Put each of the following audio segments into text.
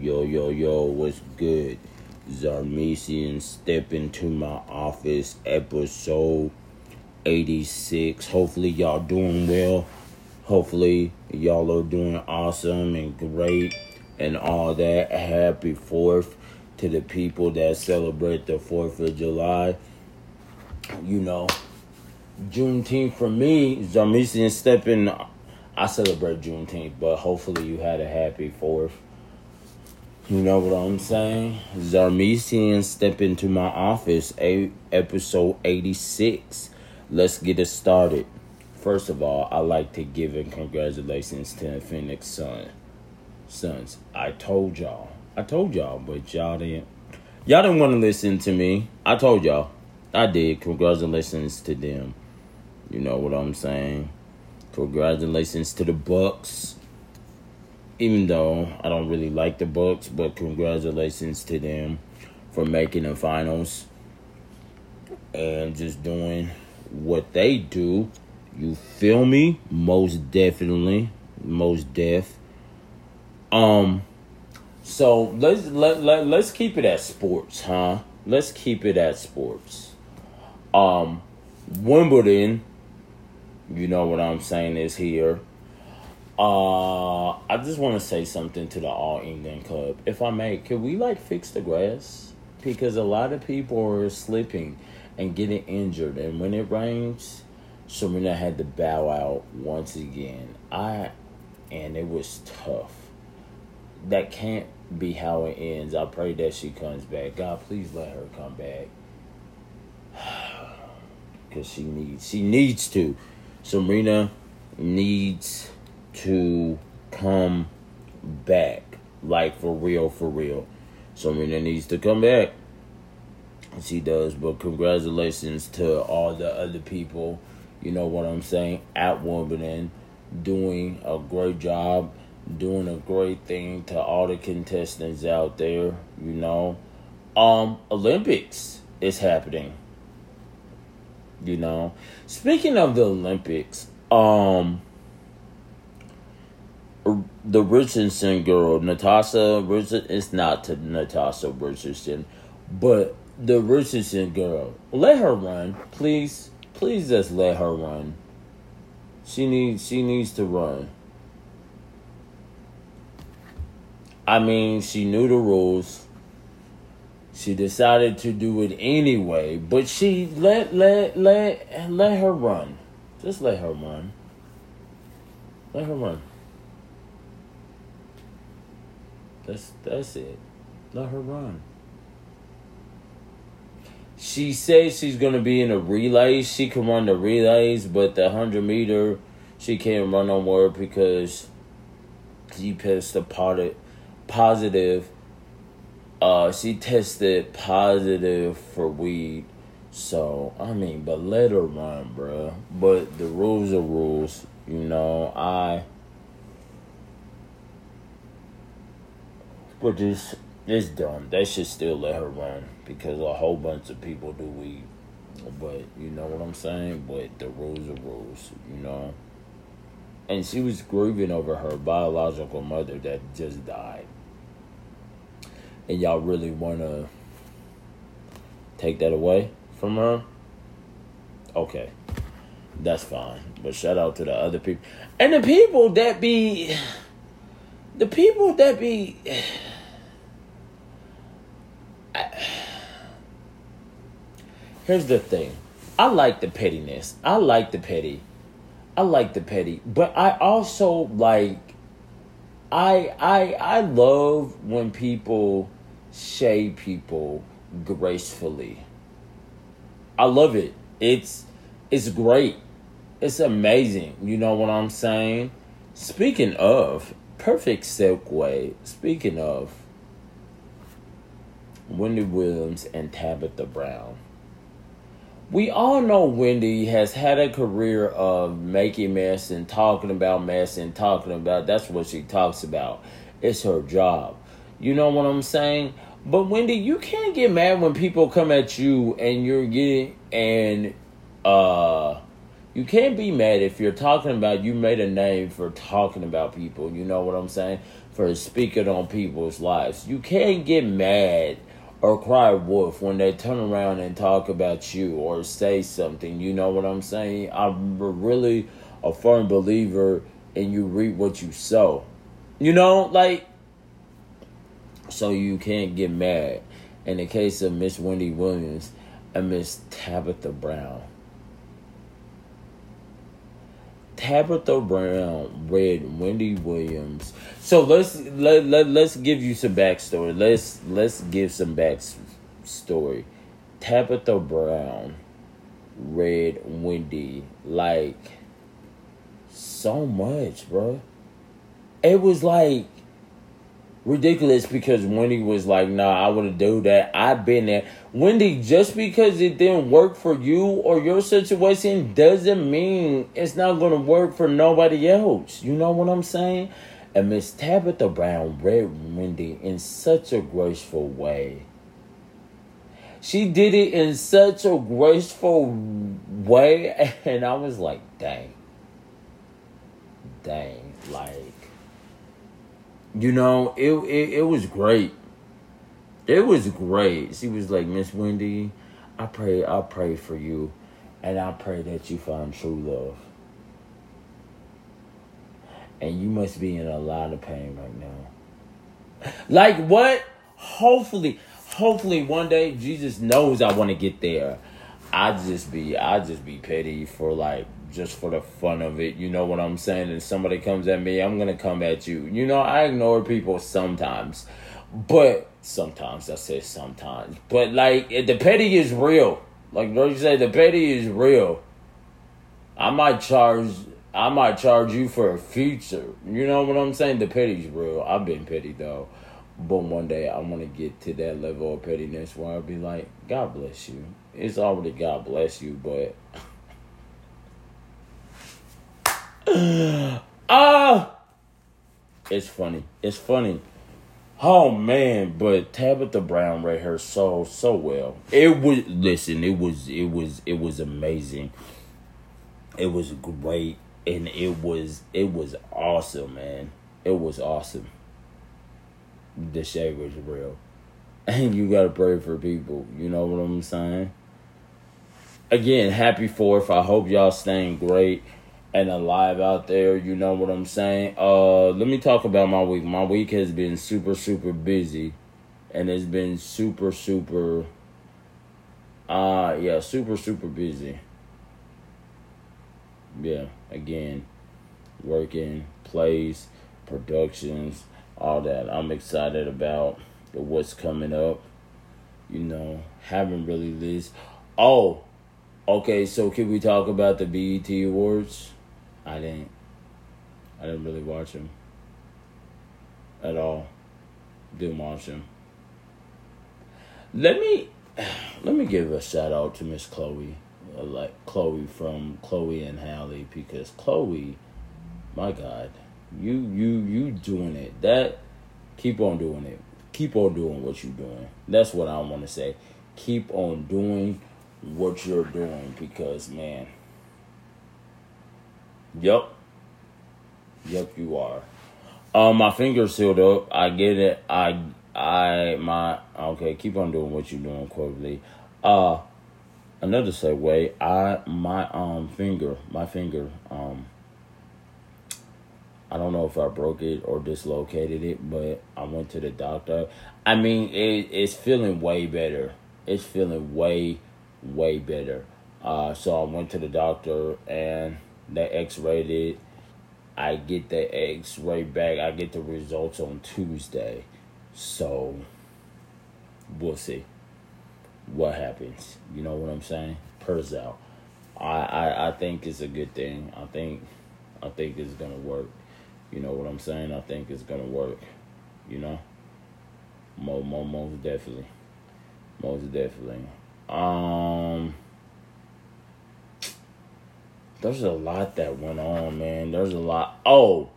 Yo, yo, yo, what's good? Zarmesian step into my office, episode 86. Hopefully, y'all doing well. Hopefully, y'all are doing awesome and great and all that. Happy 4th to the people that celebrate the 4th of July. You know, Juneteenth for me, Zarmesian stepping. I celebrate Juneteenth, but hopefully, you had a happy 4th. You know what I'm saying? Zarmesian step into my office, a episode 86. Let's get it started. First of all, I like to give a congratulations to Phoenix Sun. Suns. I told y'all. I told y'all, but y'all didn't y'all didn't want to listen to me. I told y'all. I did. Congratulations to them. You know what I'm saying? Congratulations to the Bucks even though I don't really like the Bucks, but congratulations to them for making the finals and just doing what they do. You feel me? Most definitely, most deaf. Um, so let's let, let let's keep it at sports, huh? Let's keep it at sports. Um, Wimbledon, you know what I'm saying is here uh, I just want to say something to the All England Club. If I may, could we like fix the grass? Because a lot of people are slipping and getting injured, and when it rains, Serena had to bow out once again. I, and it was tough. That can't be how it ends. I pray that she comes back. God, please let her come back. Cause she needs, she needs to. Serena needs to come back. Like for real, for real. So Serena needs to come back. She does, but congratulations to all the other people, you know what I'm saying, at Wimbledon, doing a great job, doing a great thing to all the contestants out there, you know. Um, Olympics is happening. You know. Speaking of the Olympics, um the Richardson girl, Natasha Richardson, it's not to Natasha Richardson, but the Richardson girl, let her run, please, please just let her run. She needs, she needs to run. I mean, she knew the rules. She decided to do it anyway, but she let let let let her run. Just let her run. Let her run. That's that's it. Let her run. She says she's gonna be in a relay. She can run the relays, but the hundred meter she can't run no more because she tested positive. Uh, she tested positive for weed. So I mean, but let her run, bruh. But the rules are rules. You know, I But it's it's dumb. They should still let her run because a whole bunch of people do weed. But you know what I'm saying? But the rules are rules, you know. And she was grieving over her biological mother that just died. And y'all really wanna take that away from her? Okay. That's fine. But shout out to the other people. And the people that be the people that be here's the thing. I like the pettiness. I like the petty. I like the petty. But i also like i i i love when people shade people gracefully. I love it. It's it's great. It's amazing. You know what i'm saying? Speaking of perfect segue. Speaking of Wendy Williams and Tabitha Brown. We all know Wendy has had a career of making mess and talking about mess and talking about that's what she talks about. It's her job. You know what I'm saying? But Wendy, you can't get mad when people come at you and you're getting and uh you can't be mad if you're talking about you made a name for talking about people. You know what I'm saying? for speaking on people's lives. You can't get mad or cry wolf when they turn around and talk about you or say something. You know what I'm saying? I'm really a firm believer in you reap what you sow. You know, like, so you can't get mad. In the case of Miss Wendy Williams and Miss Tabitha Brown. Tabitha Brown read Wendy Williams. So let's let, let let's give you some backstory. Let's let's give some backstory. Tabitha Brown read Wendy like so much, bro. It was like ridiculous because Wendy was like, nah, I wouldn't do that. I've been there. Wendy, just because it didn't work for you or your situation doesn't mean it's not going to work for nobody else. You know what I'm saying? And Miss Tabitha Brown read Wendy in such a graceful way. She did it in such a graceful way, and I was like, dang. Dang. Like, you know, it, it it was great. It was great. She was like, Miss Wendy, I pray, I pray for you, and I pray that you find true love. And you must be in a lot of pain right now. Like what? Hopefully, hopefully one day Jesus knows I want to get there. I just be I just be petty for like just for the fun of it. You know what I'm saying? And somebody comes at me, I'm gonna come at you. You know, I ignore people sometimes, but sometimes I say sometimes. But like the petty is real. Like you said, the petty is real. I might charge. I might charge you for a feature. You know what I'm saying? The petty's real. I've been petty though. But one day I want to get to that level of pettiness where I'll be like, God bless you. It's already God bless you, but Ah, it's funny. It's funny. Oh man, but Tabitha Brown read her so so well. It was listen. It was it was it was amazing. It was great, and it was it was awesome, man. It was awesome. The shade was real, and you gotta pray for people. You know what I'm saying? Again, happy Fourth. I hope y'all staying great and alive out there. You know what I'm saying? Uh, let me talk about my week. My week has been super, super busy, and it's been super, super. Uh, yeah, super, super busy. Yeah, again, working, plays, productions, all that. I'm excited about what's coming up. You know, haven't really list. Oh, okay. So can we talk about the BET Awards? I didn't. I didn't really watch him at all. Didn't watch him. Let me let me give a shout out to Miss Chloe, uh, like Chloe from Chloe and Halle, because Chloe, my God, you you you doing it. That keep on doing it. Keep on doing what you're doing. That's what I want to say. Keep on doing what you're doing because man Yep. Yep, you are. Um, my fingers sealed up. I get it. I, I, my, okay, keep on doing what you're doing, quickly. Uh, another segue. I, my, um, finger, my finger, um, I don't know if I broke it or dislocated it, but I went to the doctor. I mean, it, it's feeling way better. It's feeling way, way better. Uh, so I went to the doctor and they x-rayed it. I get the x-ray back. I get the results on Tuesday. So we'll see what happens. You know what I'm saying? Purse out. I, I, I think it's a good thing. I think I think it's gonna work. You know what I'm saying? I think it's gonna work. You know? Mo, most definitely. Most definitely. Um there's a lot that went on, man. There's a lot. Oh,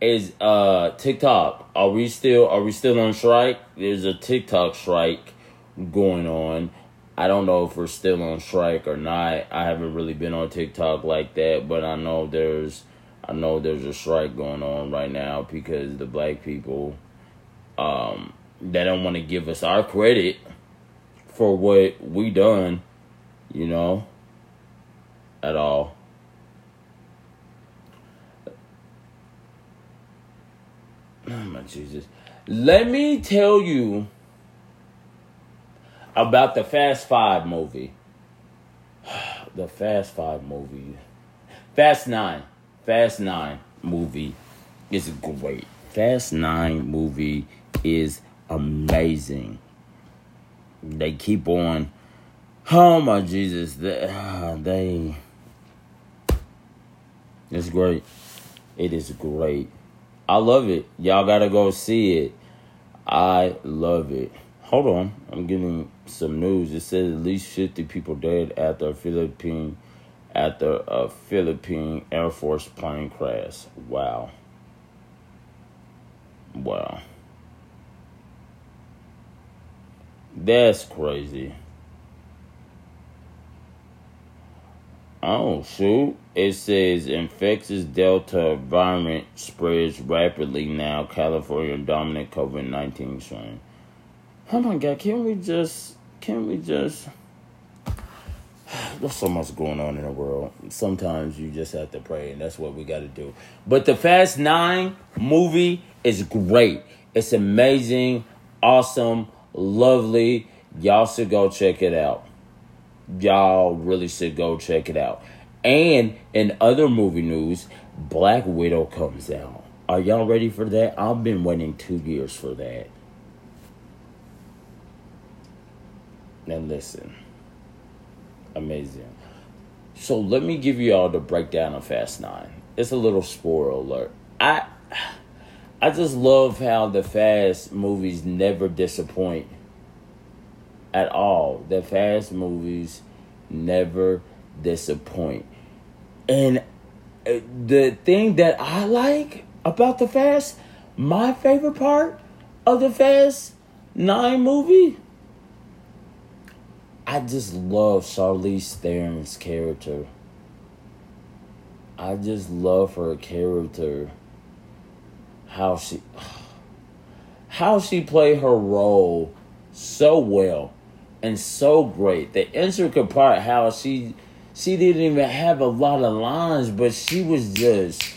is uh TikTok? Are we still are we still on strike? There's a TikTok strike going on. I don't know if we're still on strike or not. I haven't really been on TikTok like that, but I know there's I know there's a strike going on right now because the black people um they don't want to give us our credit for what we done, you know, at all. Oh my Jesus. Let me tell you about the Fast Five movie. the Fast Five movie. Fast Nine. Fast Nine movie is great. Fast Nine movie is amazing. They keep on. Oh my Jesus, they, uh, they. It's great. It is great. I love it. Y'all gotta go see it. I love it. Hold on, I'm getting some news. It says at least 50 people dead after a Philippine after a uh, Philippine Air Force plane crash. Wow. Wow. That's crazy. Oh, shoot. It says infectious Delta variant spreads rapidly now. California dominant COVID 19 strain. Oh my God, can we just, can we just, there's so much going on in the world. Sometimes you just have to pray, and that's what we got to do. But the Fast Nine movie is great. It's amazing, awesome, lovely. Y'all should go check it out. Y'all really should go check it out. And in other movie news, Black Widow comes out. Are y'all ready for that? I've been waiting two years for that. Now listen. Amazing. So let me give you all the breakdown of Fast Nine. It's a little spoiler alert. I I just love how the Fast movies never disappoint at all. The Fast movies never disappoint. And uh, the thing that I like about the Fast, my favorite part of the Fast 9 movie, I just love Charlize Theron's character. I just love her character. How she how she played her role so well and so great. The intricate part how she she didn't even have a lot of lines, but she was just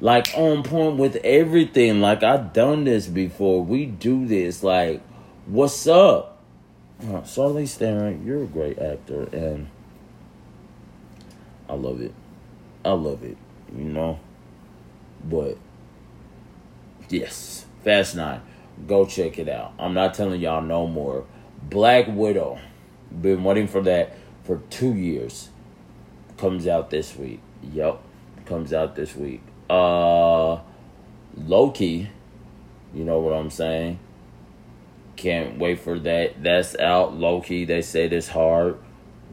like on point with everything. Like I've done this before. We do this. Like, what's up? Uh, Charlize Theron, you're a great actor, and I love it. I love it. You know, but yes, Fast Nine. Go check it out. I'm not telling y'all no more. Black Widow. Been waiting for that for two years. Comes out this week. Yup. Comes out this week. Uh Loki. You know what I'm saying? Can't wait for that. That's out. Loki, they said it's hard.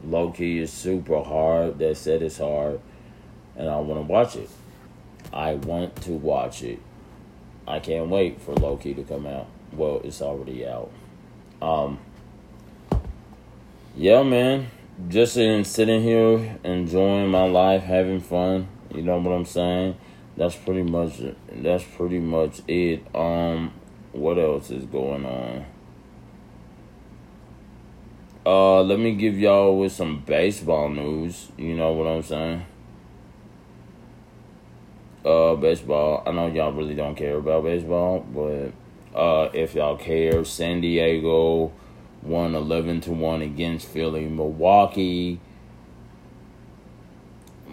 Loki is super hard. They said it's hard. And I want to watch it. I want to watch it. I can't wait for Loki to come out. Well, it's already out. Um yeah, man. Just in sitting here, enjoying my life, having fun. You know what I'm saying? That's pretty much that's pretty much it. Um, what else is going on? Uh, let me give y'all with some baseball news. You know what I'm saying? Uh, baseball. I know y'all really don't care about baseball, but uh, if y'all care, San Diego won 11 to 1 against Philly. Milwaukee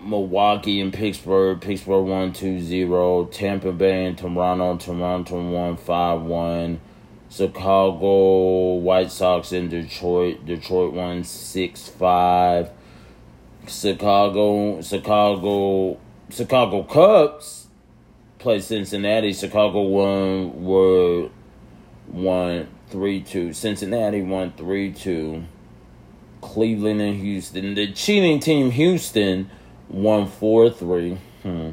Milwaukee and Pittsburgh. Pittsburgh won 2-0. Tampa Bay and Toronto. Toronto won 5-1. Chicago White Sox and Detroit. Detroit won 6-5. Chicago Chicago Chicago Cubs played Cincinnati. Chicago won were won 3 2. Cincinnati won 3 2. Cleveland and Houston. The cheating team, Houston, won 4 3. Hmm.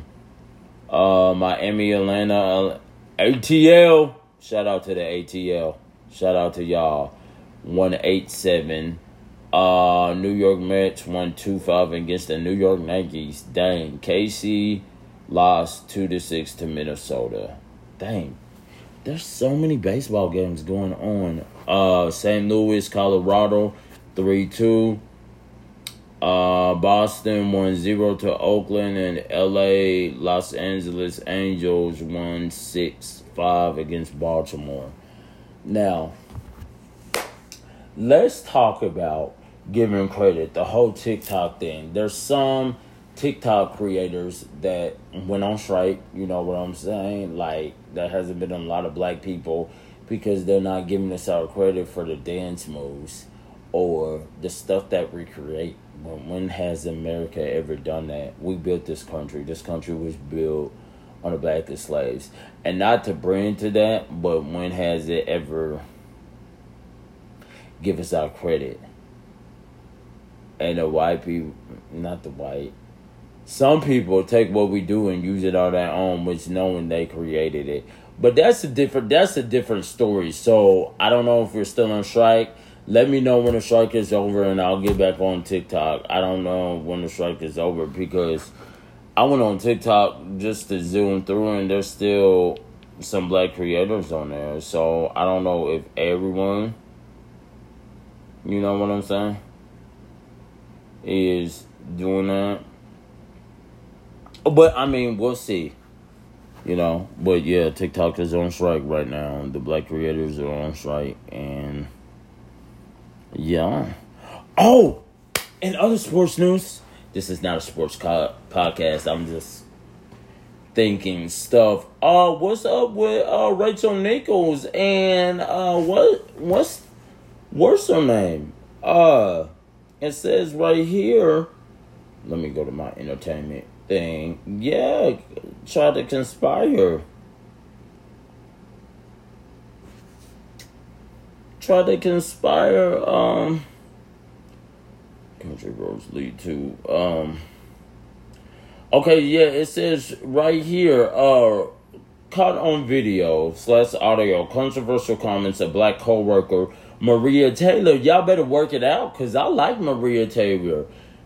Uh, Miami, Atlanta, ATL. Shout out to the ATL. Shout out to y'all. 1 8 7. Uh, New York Mets won 2 5 against the New York Yankees. Dang. KC lost two to six to Minnesota. Dang, there's so many baseball games going on. Uh, St. Louis, Colorado, three two. Uh, Boston won 0 to Oakland, and LA, Los Angeles Angels won 6 5 against Baltimore. Now, let's talk about giving credit, the whole TikTok thing. There's some TikTok creators that went on strike, you know what I'm saying? Like, there hasn't been a lot of black people because they're not giving us our credit for the dance moves or the stuff that we create when, when has America ever done that? We built this country. This country was built on the back of slaves. And not to bring to that, but when has it ever give us our credit? And the white people, not the white, some people take what we do and use it on their own, which knowing they created it. But that's a different that's a different story. So I don't know if we're still on strike let me know when the strike is over and I'll get back on TikTok. I don't know when the strike is over because I went on TikTok just to zoom through and there's still some black creators on there. So I don't know if everyone, you know what I'm saying, is doing that. But I mean, we'll see. You know, but yeah, TikTok is on strike right now. The black creators are on strike and yeah. Oh, and other sports news, this is not a sports co- podcast. I'm just thinking stuff. Uh, what's up with uh Rachel Nichols and uh what what's what's her name? Uh, it says right here. Let me go to my entertainment thing. Yeah, try to conspire. try to conspire um country roads lead to um okay yeah it says right here uh caught on video slash audio controversial comments of black co-worker maria taylor y'all better work it out because i like maria taylor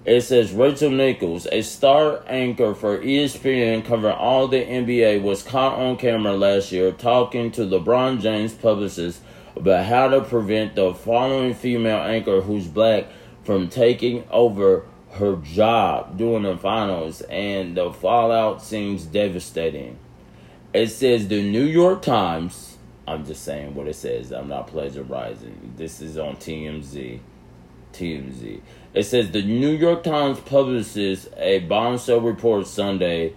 it says Rachel Nichols, a star anchor for ESPN covering all the NBA, was caught on camera last year talking to LeBron James publicist about how to prevent the following female anchor who's black from taking over her job during the finals, and the fallout seems devastating. It says the New York Times. I'm just saying what it says. I'm not plagiarizing. This is on TMZ. TMZ. It says the New York Times publishes a bombshell report Sunday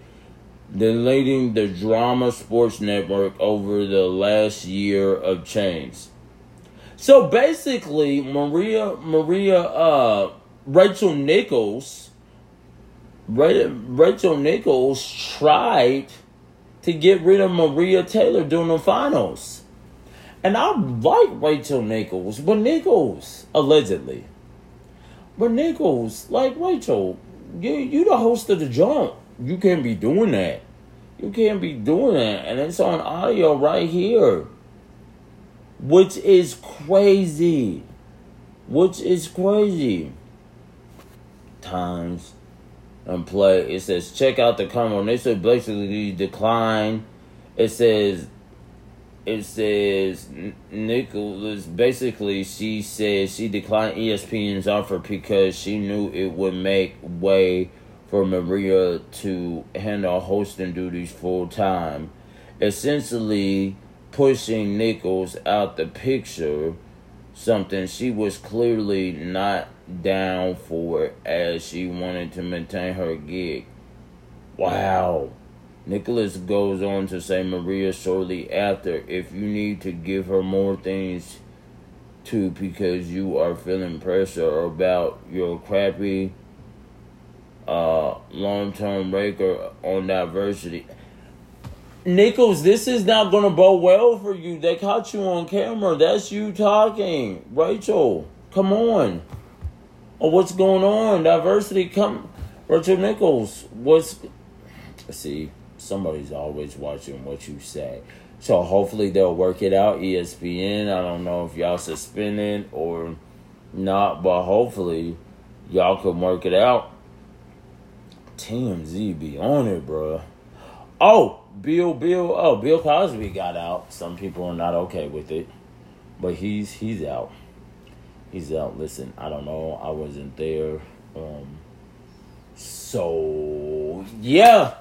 deleting the drama sports network over the last year of change. So basically, Maria Maria uh, Rachel Nichols Rachel Nichols tried to get rid of Maria Taylor during the finals. And I like Rachel Nichols, but Nichols, allegedly. But Nichols, like Rachel, you you the host of the jump. You can't be doing that. You can't be doing that. And it's on audio right here which is crazy. Which is crazy. Times and play. It says check out the comment. They said basically decline. It says it says Nicholas basically she said she declined ESPN's offer because she knew it would make way for Maria to handle hosting duties full time. Essentially, pushing Nichols out the picture, something she was clearly not down for as she wanted to maintain her gig. Wow. Nicholas goes on to say Maria shortly after, if you need to give her more things to because you are feeling pressure about your crappy uh, long term record on diversity. Nichols, this is not going to bode well for you. They caught you on camera. That's you talking. Rachel, come on. Oh, what's going on? Diversity, come. Rachel Nichols, what's. Let's see, somebody's always watching what you say. So hopefully they'll work it out. ESPN, I don't know if y'all suspended or not, but hopefully y'all can work it out. TMZ be on it, bro. Oh, Bill, Bill, oh, Bill Cosby got out. Some people are not okay with it, but he's he's out. He's out. Listen, I don't know. I wasn't there. Um, so yeah,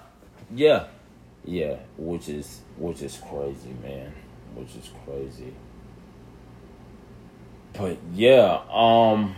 yeah, yeah. Which is which is crazy, man. Which is crazy. But yeah, um,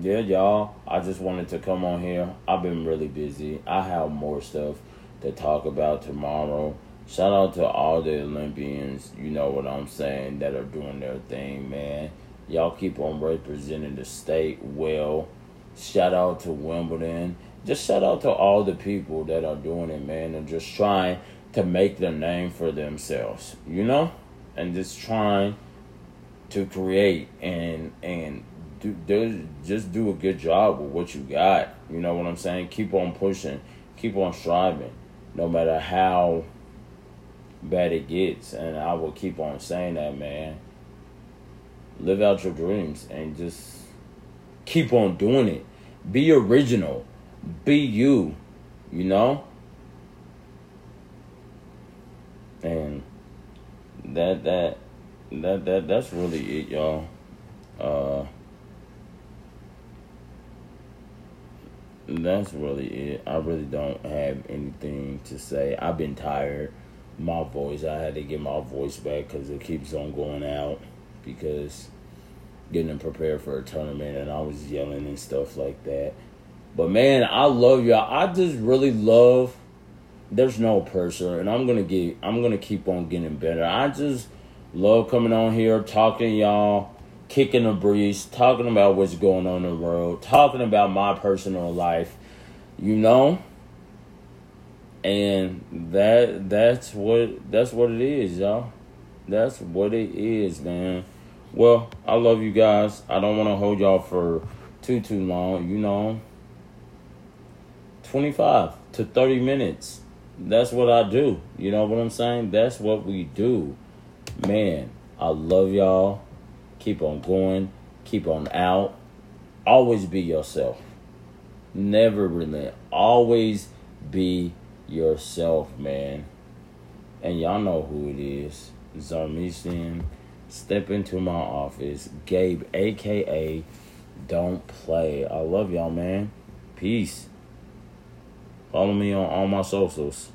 yeah, y'all. I just wanted to come on here. I've been really busy. I have more stuff to talk about tomorrow. Shout out to all the Olympians, you know what I'm saying, that are doing their thing, man. Y'all keep on representing the state well. Shout out to Wimbledon. Just shout out to all the people that are doing it, man, and just trying to make their name for themselves, you know? And just trying to create and and do, do just do a good job with what you got. You know what I'm saying? Keep on pushing, keep on striving, no matter how bad it gets. And I will keep on saying that, man. Live out your dreams and just keep on doing it. Be original. Be you. You know? And that that that that that's really it, y'all. Uh that's really it. I really don't have anything to say. I've been tired. My voice, I had to get my voice back because it keeps on going out because getting prepared for a tournament and I was yelling and stuff like that. But man, I love y'all. I just really love. There's no pressure, and I'm gonna get. I'm gonna keep on getting better. I just love coming on here, talking y'all, kicking a breeze, talking about what's going on in the world, talking about my personal life. You know, and that that's what that's what it is, y'all. That's what it is, man. Well, I love you guys. I don't want to hold y'all for too too long. You know, twenty five to thirty minutes. That's what I do. You know what I'm saying? That's what we do. Man, I love y'all. Keep on going. Keep on out. Always be yourself. Never relent. Always be yourself, man. And y'all know who it is. Zarmesian. Step into my office. Gabe, aka Don't Play. I love y'all, man. Peace. Follow me on all my socials.